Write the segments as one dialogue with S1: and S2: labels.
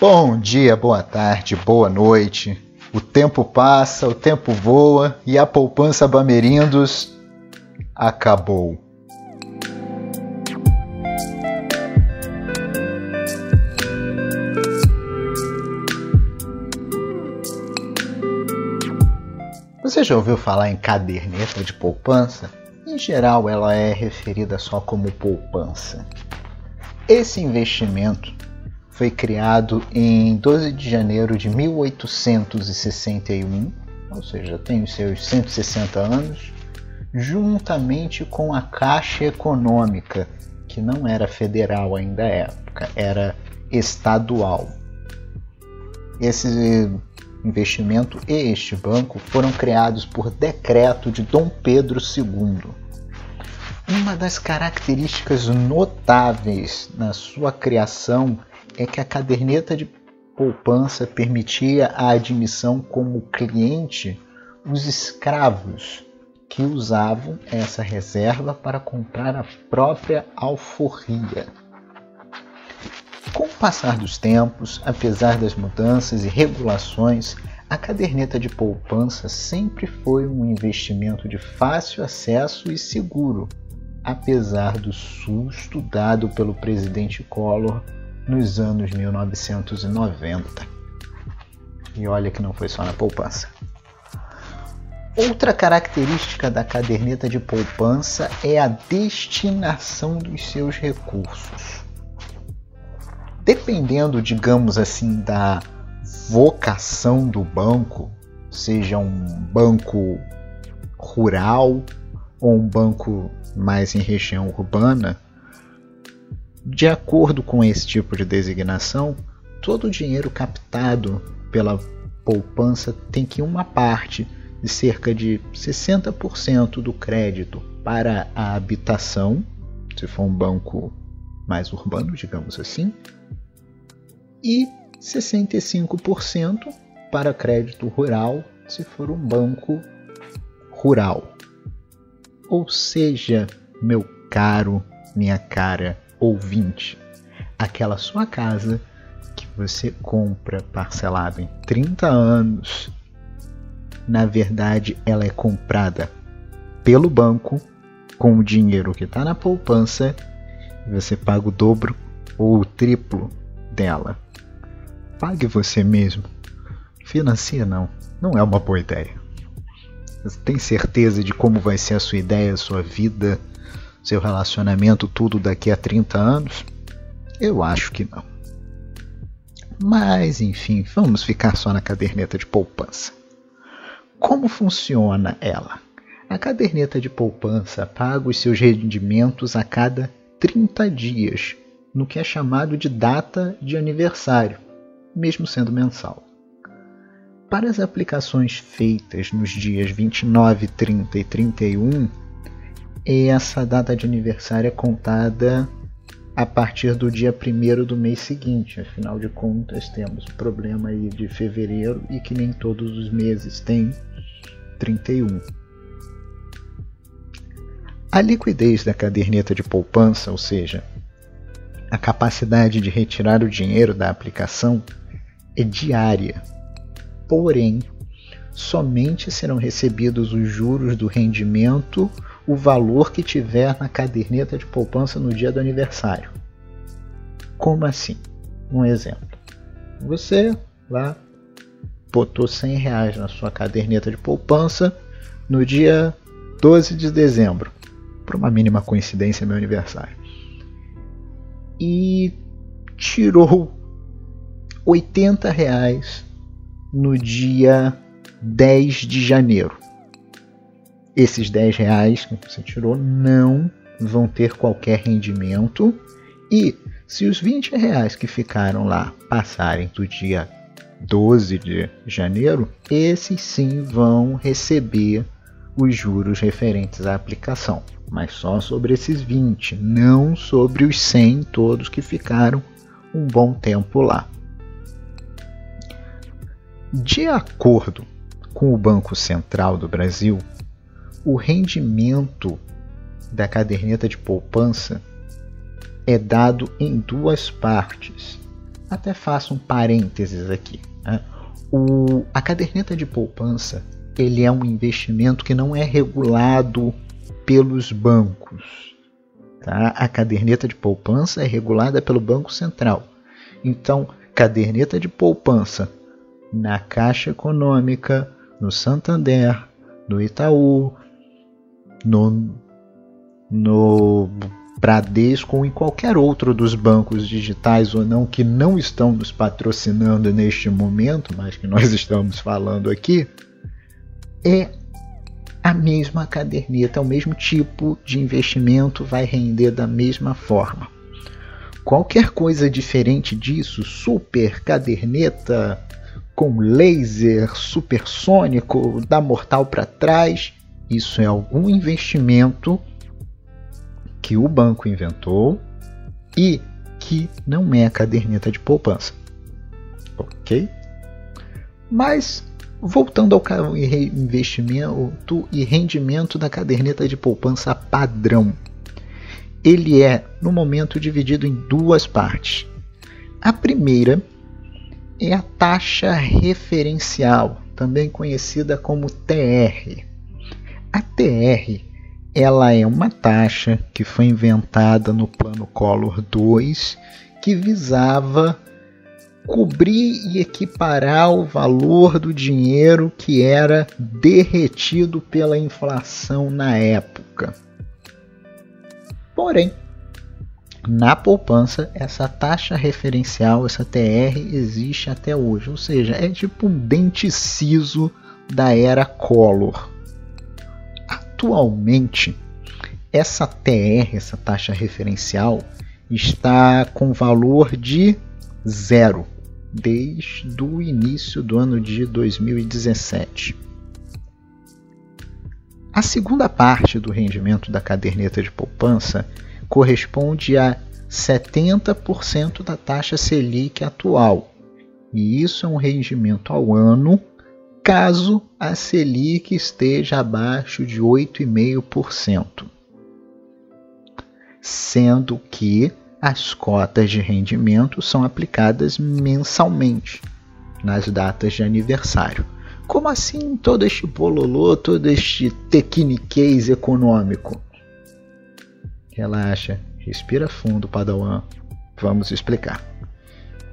S1: Bom dia, boa tarde, boa noite. O tempo passa, o tempo voa e a poupança Bamerindos acabou. Você já ouviu falar em caderneta de poupança? Em geral, ela é referida só como poupança. Esse investimento foi criado em 12 de janeiro de 1861, ou seja, tem os seus 160 anos, juntamente com a Caixa Econômica, que não era federal ainda à época, era estadual. Esse investimento e este banco foram criados por decreto de Dom Pedro II. Uma das características notáveis na sua criação é que a caderneta de poupança permitia a admissão como cliente os escravos que usavam essa reserva para comprar a própria alforria. Com o passar dos tempos, apesar das mudanças e regulações, a caderneta de poupança sempre foi um investimento de fácil acesso e seguro, apesar do susto dado pelo presidente Collor nos anos 1990. E olha que não foi só na poupança. Outra característica da caderneta de poupança é a destinação dos seus recursos dependendo, digamos assim, da vocação do banco, seja um banco rural ou um banco mais em região urbana, de acordo com esse tipo de designação, todo o dinheiro captado pela poupança tem que uma parte de cerca de 60% do crédito para a habitação, se for um banco mais urbano, digamos assim, e 65% para crédito rural, se for um banco rural. Ou seja, meu caro, minha cara ouvinte, aquela sua casa que você compra parcelada em 30 anos, na verdade ela é comprada pelo banco com o dinheiro que está na poupança e você paga o dobro ou o triplo dela. Pague você mesmo. Financia não. Não é uma boa ideia. Você tem certeza de como vai ser a sua ideia, a sua vida, seu relacionamento, tudo daqui a 30 anos? Eu acho que não. Mas, enfim, vamos ficar só na caderneta de poupança. Como funciona ela? A caderneta de poupança paga os seus rendimentos a cada 30 dias, no que é chamado de data de aniversário mesmo sendo mensal. Para as aplicações feitas nos dias 29, 30 e 31, essa data de aniversário é contada a partir do dia 1 do mês seguinte. Afinal de contas, temos problema aí de fevereiro e que nem todos os meses tem 31. A liquidez da caderneta de poupança, ou seja, a capacidade de retirar o dinheiro da aplicação, é diária. Porém, somente serão recebidos os juros do rendimento, o valor que tiver na caderneta de poupança no dia do aniversário. Como assim? Um exemplo. Você lá botou 100 reais na sua caderneta de poupança no dia 12 de dezembro, por uma mínima coincidência meu aniversário. E tirou 80 reais no dia 10 de janeiro. Esses 10 reais que você tirou não vão ter qualquer rendimento e se os 20 reais que ficaram lá passarem do dia 12 de janeiro, esses sim vão receber os juros referentes à aplicação, mas só sobre esses 20, não sobre os 100 todos que ficaram um bom tempo lá. De acordo com o Banco Central do Brasil, o rendimento da caderneta de poupança é dado em duas partes. até faço um parênteses aqui. Né? O, a caderneta de poupança ele é um investimento que não é regulado pelos bancos. Tá? A caderneta de poupança é regulada pelo Banco Central. Então, caderneta de poupança na Caixa Econômica, no Santander, no Itaú, no, no Bradesco ou em qualquer outro dos bancos digitais ou não que não estão nos patrocinando neste momento, mas que nós estamos falando aqui, é a mesma caderneta, é o mesmo tipo de investimento, vai render da mesma forma. Qualquer coisa diferente disso, super caderneta com laser supersônico, da mortal para trás, isso é algum investimento que o banco inventou e que não é a caderneta de poupança. Ok? Mas voltando ao investimento e rendimento da caderneta de poupança padrão. Ele é, no momento, dividido em duas partes. A primeira é a taxa referencial, também conhecida como TR. A TR ela é uma taxa que foi inventada no Plano Collor 2 que visava cobrir e equiparar o valor do dinheiro que era derretido pela inflação na época. Porém, na poupança, essa taxa referencial, essa TR, existe até hoje, ou seja, é tipo um dente ciso da era Collor. Atualmente, essa TR, essa taxa referencial, está com valor de zero desde o início do ano de 2017. A segunda parte do rendimento da caderneta de poupança corresponde a 70% da taxa Selic atual, e isso é um rendimento ao ano caso a Selic esteja abaixo de 8,5%. Sendo que as cotas de rendimento são aplicadas mensalmente, nas datas de aniversário. Como assim todo este bololô, todo este tequiniquez econômico? Relaxa, respira fundo, Padawan. Vamos explicar.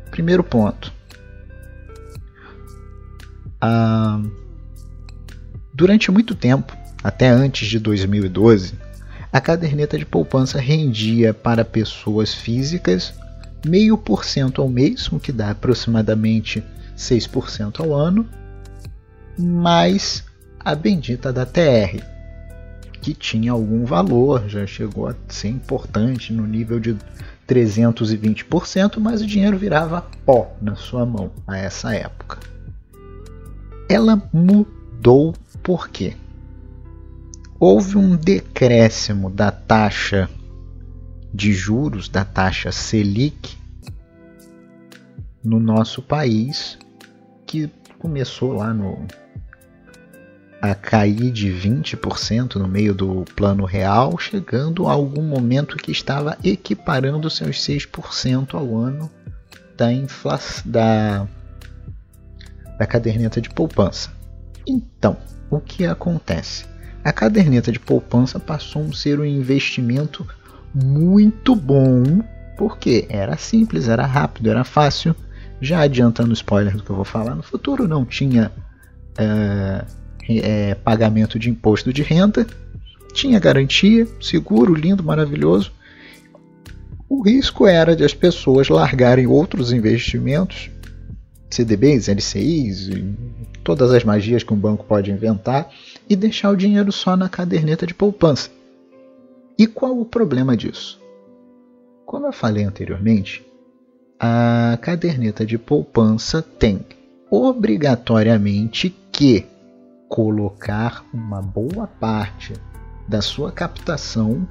S1: Primeiro ponto. Durante muito tempo, até antes de 2012, a caderneta de poupança rendia para pessoas físicas meio por cento ao mês, o que dá aproximadamente 6% ao ano, mais a bendita da TR, que tinha algum valor, já chegou a ser importante no nível de 320%, mas o dinheiro virava pó na sua mão a essa época. Ela mudou por quê? houve um decréscimo da taxa de juros, da taxa Selic, no nosso país, que começou lá no a cair de 20% no meio do plano real, chegando a algum momento que estava equiparando seus 6% ao ano da, inflação, da, da caderneta de poupança. Então, o que acontece? a caderneta de poupança passou a ser um investimento muito bom, porque era simples, era rápido, era fácil. Já adiantando spoiler do que eu vou falar no futuro, não tinha é, é, pagamento de imposto de renda, tinha garantia, seguro, lindo, maravilhoso. O risco era de as pessoas largarem outros investimentos, CDBs, LCIs, todas as magias que um banco pode inventar e deixar o dinheiro só na caderneta de poupança. E qual o problema disso? Como eu falei anteriormente, a caderneta de poupança tem obrigatoriamente que colocar uma boa parte da sua captação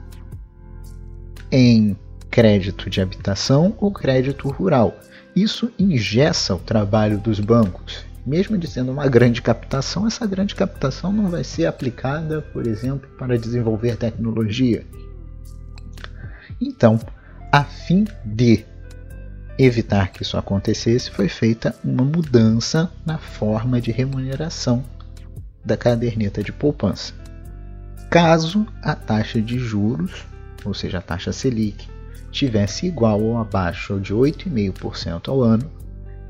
S1: em crédito de habitação ou crédito rural. Isso ingessa o trabalho dos bancos mesmo de sendo uma grande captação, essa grande captação não vai ser aplicada, por exemplo, para desenvolver tecnologia. Então, a fim de evitar que isso acontecesse, foi feita uma mudança na forma de remuneração da caderneta de poupança. Caso a taxa de juros, ou seja, a taxa Selic, tivesse igual ou abaixo de 8,5% ao ano,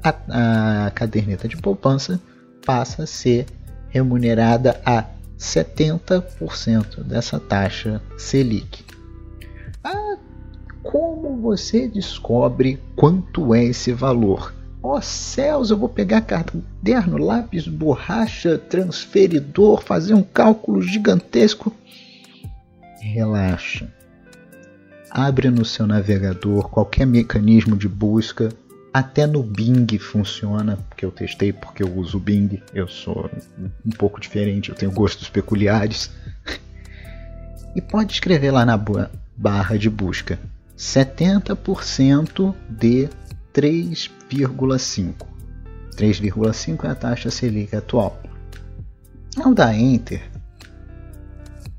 S1: a, a caderneta de poupança passa a ser remunerada a 70% dessa taxa Selic. Ah, como você descobre quanto é esse valor? Ó oh, céus, eu vou pegar caderno, lápis, borracha, transferidor, fazer um cálculo gigantesco. Relaxa. Abre no seu navegador qualquer mecanismo de busca até no Bing funciona, que eu testei porque eu uso o Bing. Eu sou um pouco diferente, eu tenho gostos peculiares. e pode escrever lá na barra de busca 70% de 3,5. 3,5 é a taxa Selic atual. Ao dar Enter,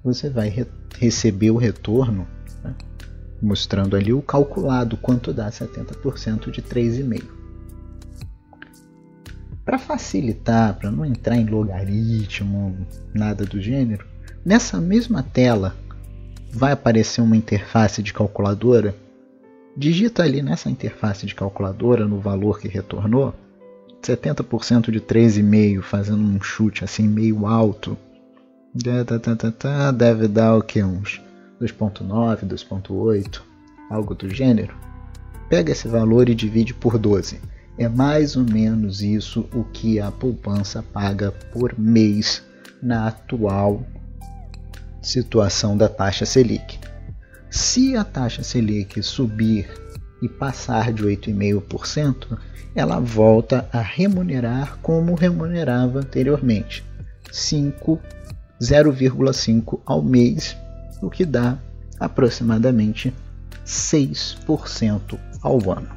S1: você vai re receber o retorno mostrando ali o calculado quanto dá 70% de 3,5. Para facilitar, para não entrar em logaritmo, nada do gênero, nessa mesma tela vai aparecer uma interface de calculadora. Digita ali nessa interface de calculadora no valor que retornou, 70% de 3,5 fazendo um chute assim meio alto, deve dar o que? Uns 2.9, 2.8, algo do gênero, pega esse valor e divide por 12. É mais ou menos isso o que a poupança paga por mês na atual situação da taxa Selic. Se a taxa Selic subir e passar de 8,5%, ela volta a remunerar como remunerava anteriormente, 0,5 ao mês o que dá aproximadamente 6% ao ano.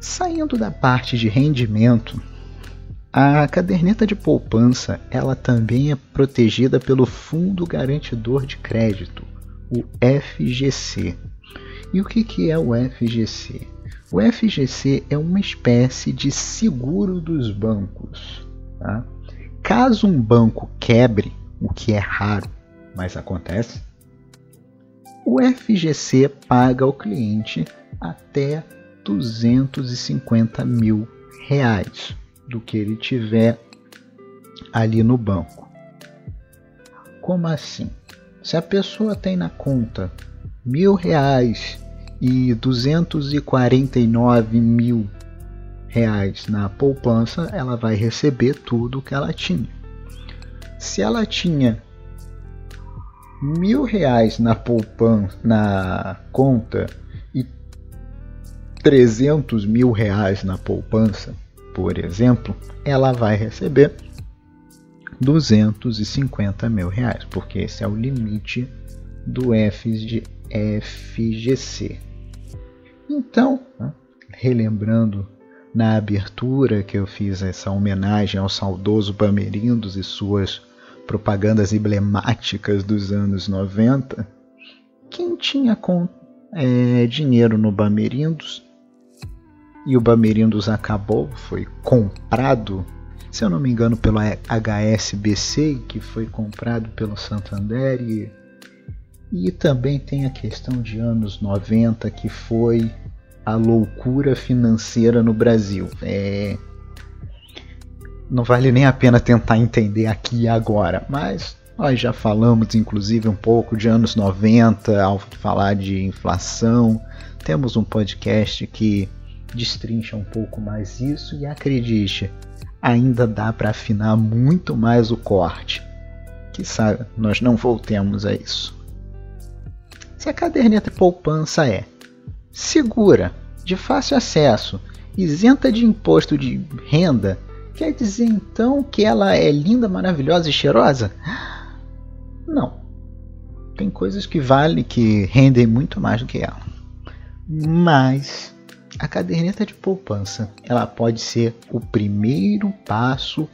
S1: Saindo da parte de rendimento, a caderneta de poupança ela também é protegida pelo Fundo Garantidor de Crédito, o FGC. E o que, que é o FGC? O FGC é uma espécie de seguro dos bancos. Tá? Caso um banco quebre, o que é raro, mas acontece, o FGC paga ao cliente até 250 mil reais do que ele tiver ali no banco. Como assim? Se a pessoa tem na conta mil reais e 249 mil reais na poupança, ela vai receber tudo o que ela tinha se ela tinha mil reais na poupança, na conta e 300 mil reais na poupança, por exemplo, ela vai receber 250 mil reais, porque esse é o limite do FGC. Então, né, relembrando na abertura que eu fiz essa homenagem ao saudoso Bamerindos e suas propagandas emblemáticas dos anos 90, quem tinha com, é, dinheiro no Bamerindos e o Bamerindos acabou, foi comprado, se eu não me engano, pelo HSBC, que foi comprado pelo Santander, e, e também tem a questão de anos 90, que foi a loucura financeira no Brasil. É, não vale nem a pena tentar entender aqui e agora, mas nós já falamos inclusive um pouco de anos 90 ao falar de inflação. Temos um podcast que destrincha um pouco mais isso e acredite, ainda dá para afinar muito mais o corte. Que nós não voltemos a isso. Se a caderneta de poupança é segura, de fácil acesso, isenta de imposto de renda Quer dizer então que ela é linda, maravilhosa e cheirosa? Não. Tem coisas que valem, que rendem muito mais do que ela. Mas a caderneta de poupança, ela pode ser o primeiro passo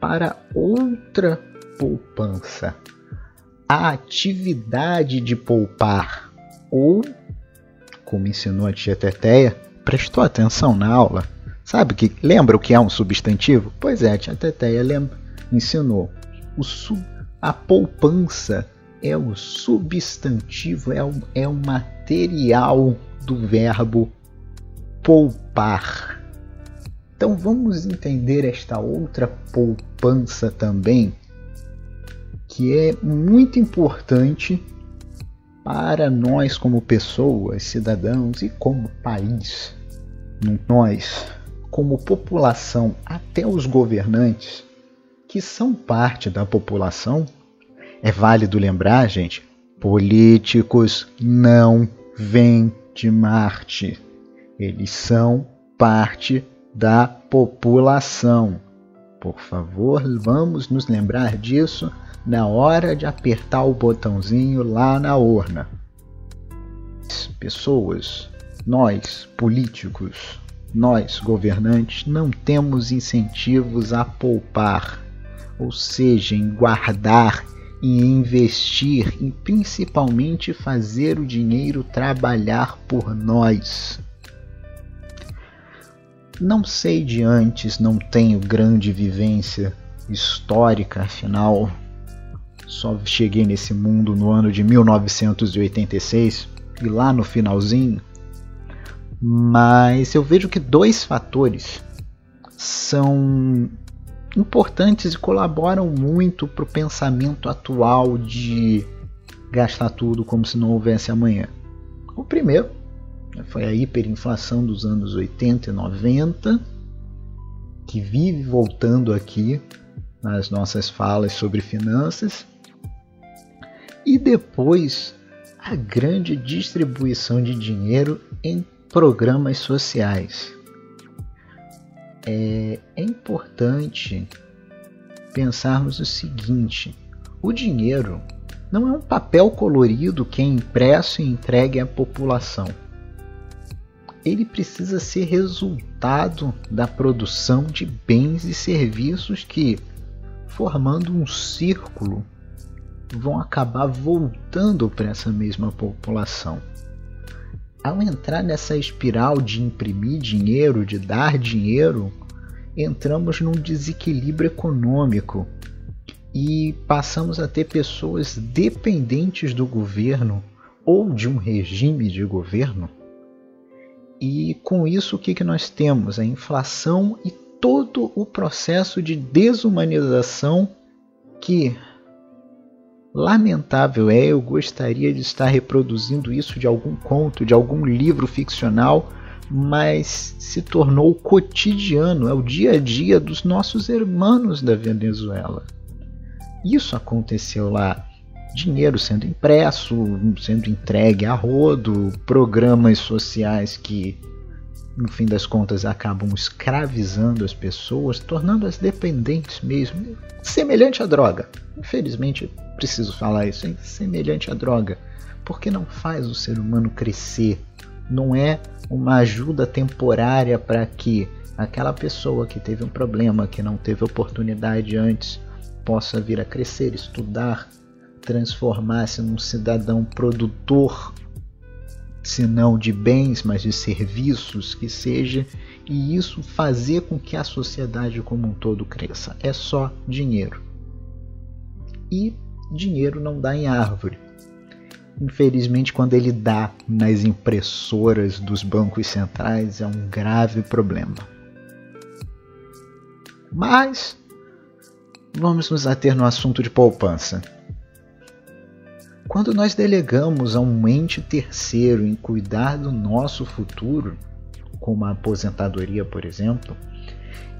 S1: para outra poupança. A atividade de poupar ou como ensinou a tia Teteia, prestou atenção na aula? Sabe que lembra o que é um substantivo? Pois é, a Teteia lembra, ensinou. O sub, a poupança é o substantivo, é o, é o material do verbo poupar. Então vamos entender esta outra poupança também, que é muito importante para nós como pessoas, cidadãos e como país. Nós, como população, até os governantes, que são parte da população, é válido lembrar, gente, políticos não vêm de Marte. Eles são parte da população. Por favor, vamos nos lembrar disso na hora de apertar o botãozinho lá na urna. Pessoas, nós, políticos, nós, governantes, não temos incentivos a poupar, ou seja, em guardar e investir e principalmente fazer o dinheiro trabalhar por nós. Não sei de antes, não tenho grande vivência histórica, afinal só cheguei nesse mundo no ano de 1986 e lá no finalzinho. Mas eu vejo que dois fatores são importantes e colaboram muito para o pensamento atual de gastar tudo como se não houvesse amanhã. O primeiro foi a hiperinflação dos anos 80 e 90, que vive voltando aqui nas nossas falas sobre finanças e depois a grande distribuição de dinheiro em programas sociais. É, é importante pensarmos o seguinte: o dinheiro não é um papel colorido que é impresso e entregue à população. Ele precisa ser resultado da produção de bens e serviços que, formando um círculo, vão acabar voltando para essa mesma população. Ao entrar nessa espiral de imprimir dinheiro, de dar dinheiro, entramos num desequilíbrio econômico e passamos a ter pessoas dependentes do governo ou de um regime de governo. E com isso, o que, que nós temos? A inflação e todo o processo de desumanização que Lamentável é, eu gostaria de estar reproduzindo isso de algum conto, de algum livro ficcional, mas se tornou cotidiano, é o dia a dia dos nossos irmãos da Venezuela. Isso aconteceu lá. Dinheiro sendo impresso, sendo entregue a rodo, programas sociais que, no fim das contas, acabam escravizando as pessoas, tornando-as dependentes mesmo, semelhante à droga. Infelizmente, preciso falar isso, é semelhante à droga, porque não faz o ser humano crescer. Não é uma ajuda temporária para que aquela pessoa que teve um problema, que não teve oportunidade antes, possa vir a crescer, estudar, transformar-se num cidadão produtor, se não de bens, mas de serviços que seja, e isso fazer com que a sociedade como um todo cresça. É só dinheiro. E dinheiro não dá em árvore. Infelizmente, quando ele dá nas impressoras dos bancos centrais, é um grave problema. Mas vamos nos ater no assunto de poupança. Quando nós delegamos a um ente terceiro em cuidar do nosso futuro, como a aposentadoria, por exemplo,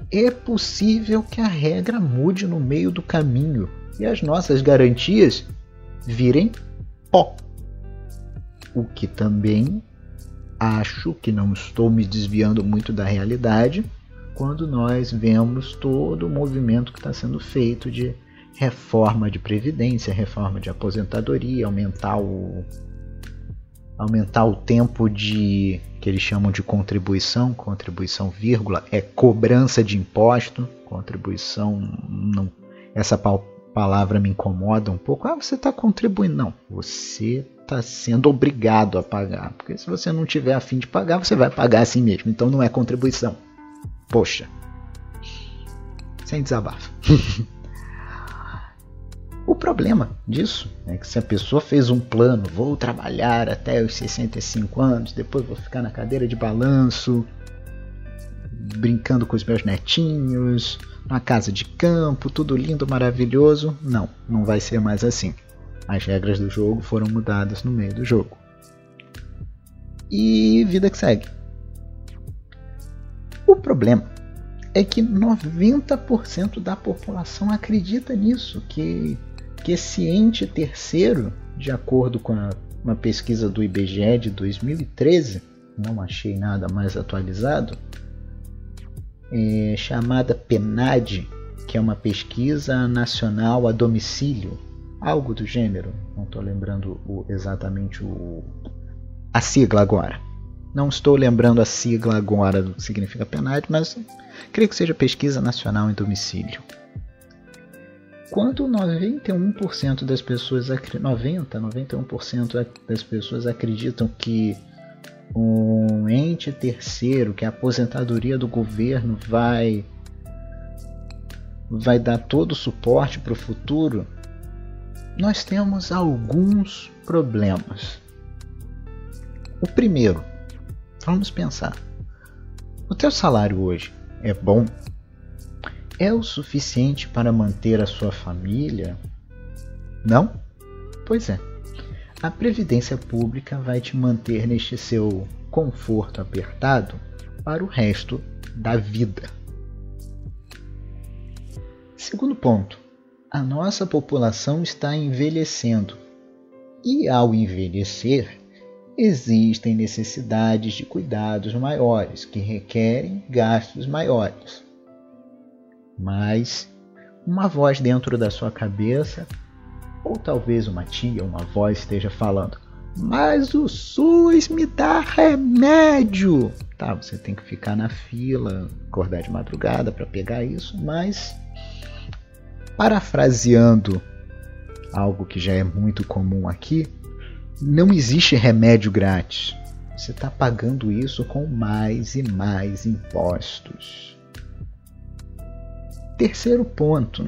S1: é possível que a regra mude no meio do caminho e as nossas garantias virem pó. O que também acho que não estou me desviando muito da realidade quando nós vemos todo o movimento que está sendo feito de reforma de previdência, reforma de aposentadoria, aumentar o aumentar o tempo de que eles chamam de contribuição, contribuição vírgula é cobrança de imposto, contribuição não essa palavra me incomoda um pouco. Ah, você está contribuindo. Não, você está sendo obrigado a pagar. Porque se você não tiver a fim de pagar, você vai pagar assim mesmo. Então não é contribuição. Poxa. Sem desabafo. o problema disso é que se a pessoa fez um plano, vou trabalhar até os 65 anos, depois vou ficar na cadeira de balanço, brincando com os meus netinhos, na casa de campo, tudo lindo, maravilhoso. Não, não vai ser mais assim. As regras do jogo foram mudadas no meio do jogo. E vida que segue. O problema é que 90% da população acredita nisso, que, que esse ente terceiro, de acordo com a, uma pesquisa do IBGE de 2013, não achei nada mais atualizado, é, chamada PENAD, que é uma pesquisa nacional a domicílio, algo do gênero, não estou lembrando o, exatamente o, a sigla agora. Não estou lembrando a sigla agora do que significa PENAD, mas creio que seja Pesquisa Nacional em Domicílio. Quando 91% das pessoas 90, 91% das pessoas acreditam que um ente terceiro, que é a aposentadoria do governo, vai vai dar todo o suporte para o futuro, nós temos alguns problemas. O primeiro, vamos pensar. O teu salário hoje é bom? É o suficiente para manter a sua família? Não? Pois é. A previdência pública vai te manter neste seu conforto apertado para o resto da vida. Segundo ponto, a nossa população está envelhecendo. E ao envelhecer, existem necessidades de cuidados maiores que requerem gastos maiores. Mas uma voz dentro da sua cabeça, ou talvez uma tia, uma voz esteja falando: Mas o SUS me dá remédio. Tá, você tem que ficar na fila, acordar de madrugada para pegar isso, mas Parafraseando algo que já é muito comum aqui, não existe remédio grátis. Você está pagando isso com mais e mais impostos. Terceiro ponto.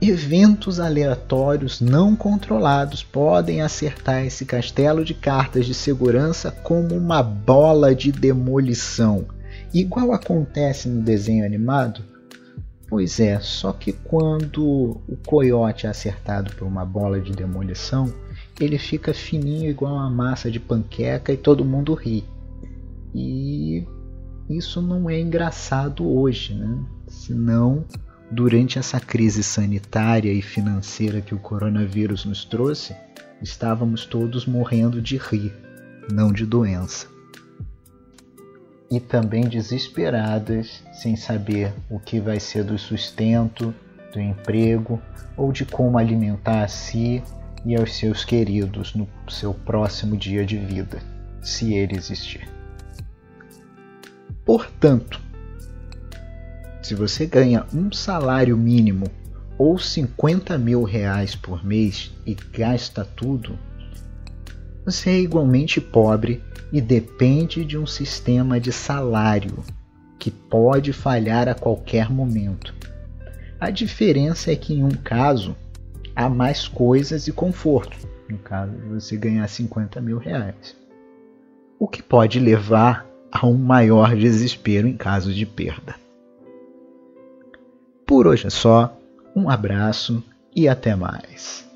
S1: Eventos aleatórios não controlados podem acertar esse castelo de cartas de segurança como uma bola de demolição, igual acontece no desenho animado Pois é, só que quando o coiote é acertado por uma bola de demolição, ele fica fininho igual uma massa de panqueca e todo mundo ri. E isso não é engraçado hoje, né? Senão, durante essa crise sanitária e financeira que o coronavírus nos trouxe, estávamos todos morrendo de rir, não de doença e também desesperadas, sem saber o que vai ser do sustento, do emprego ou de como alimentar a si e aos seus queridos no seu próximo dia de vida, se ele existir. Portanto, se você ganha um salário mínimo ou 50 mil reais por mês e gasta tudo, você é igualmente pobre e depende de um sistema de salário que pode falhar a qualquer momento. A diferença é que em um caso há mais coisas e conforto, no caso de você ganhar 50 mil reais, o que pode levar a um maior desespero em caso de perda. Por hoje é só, um abraço e até mais.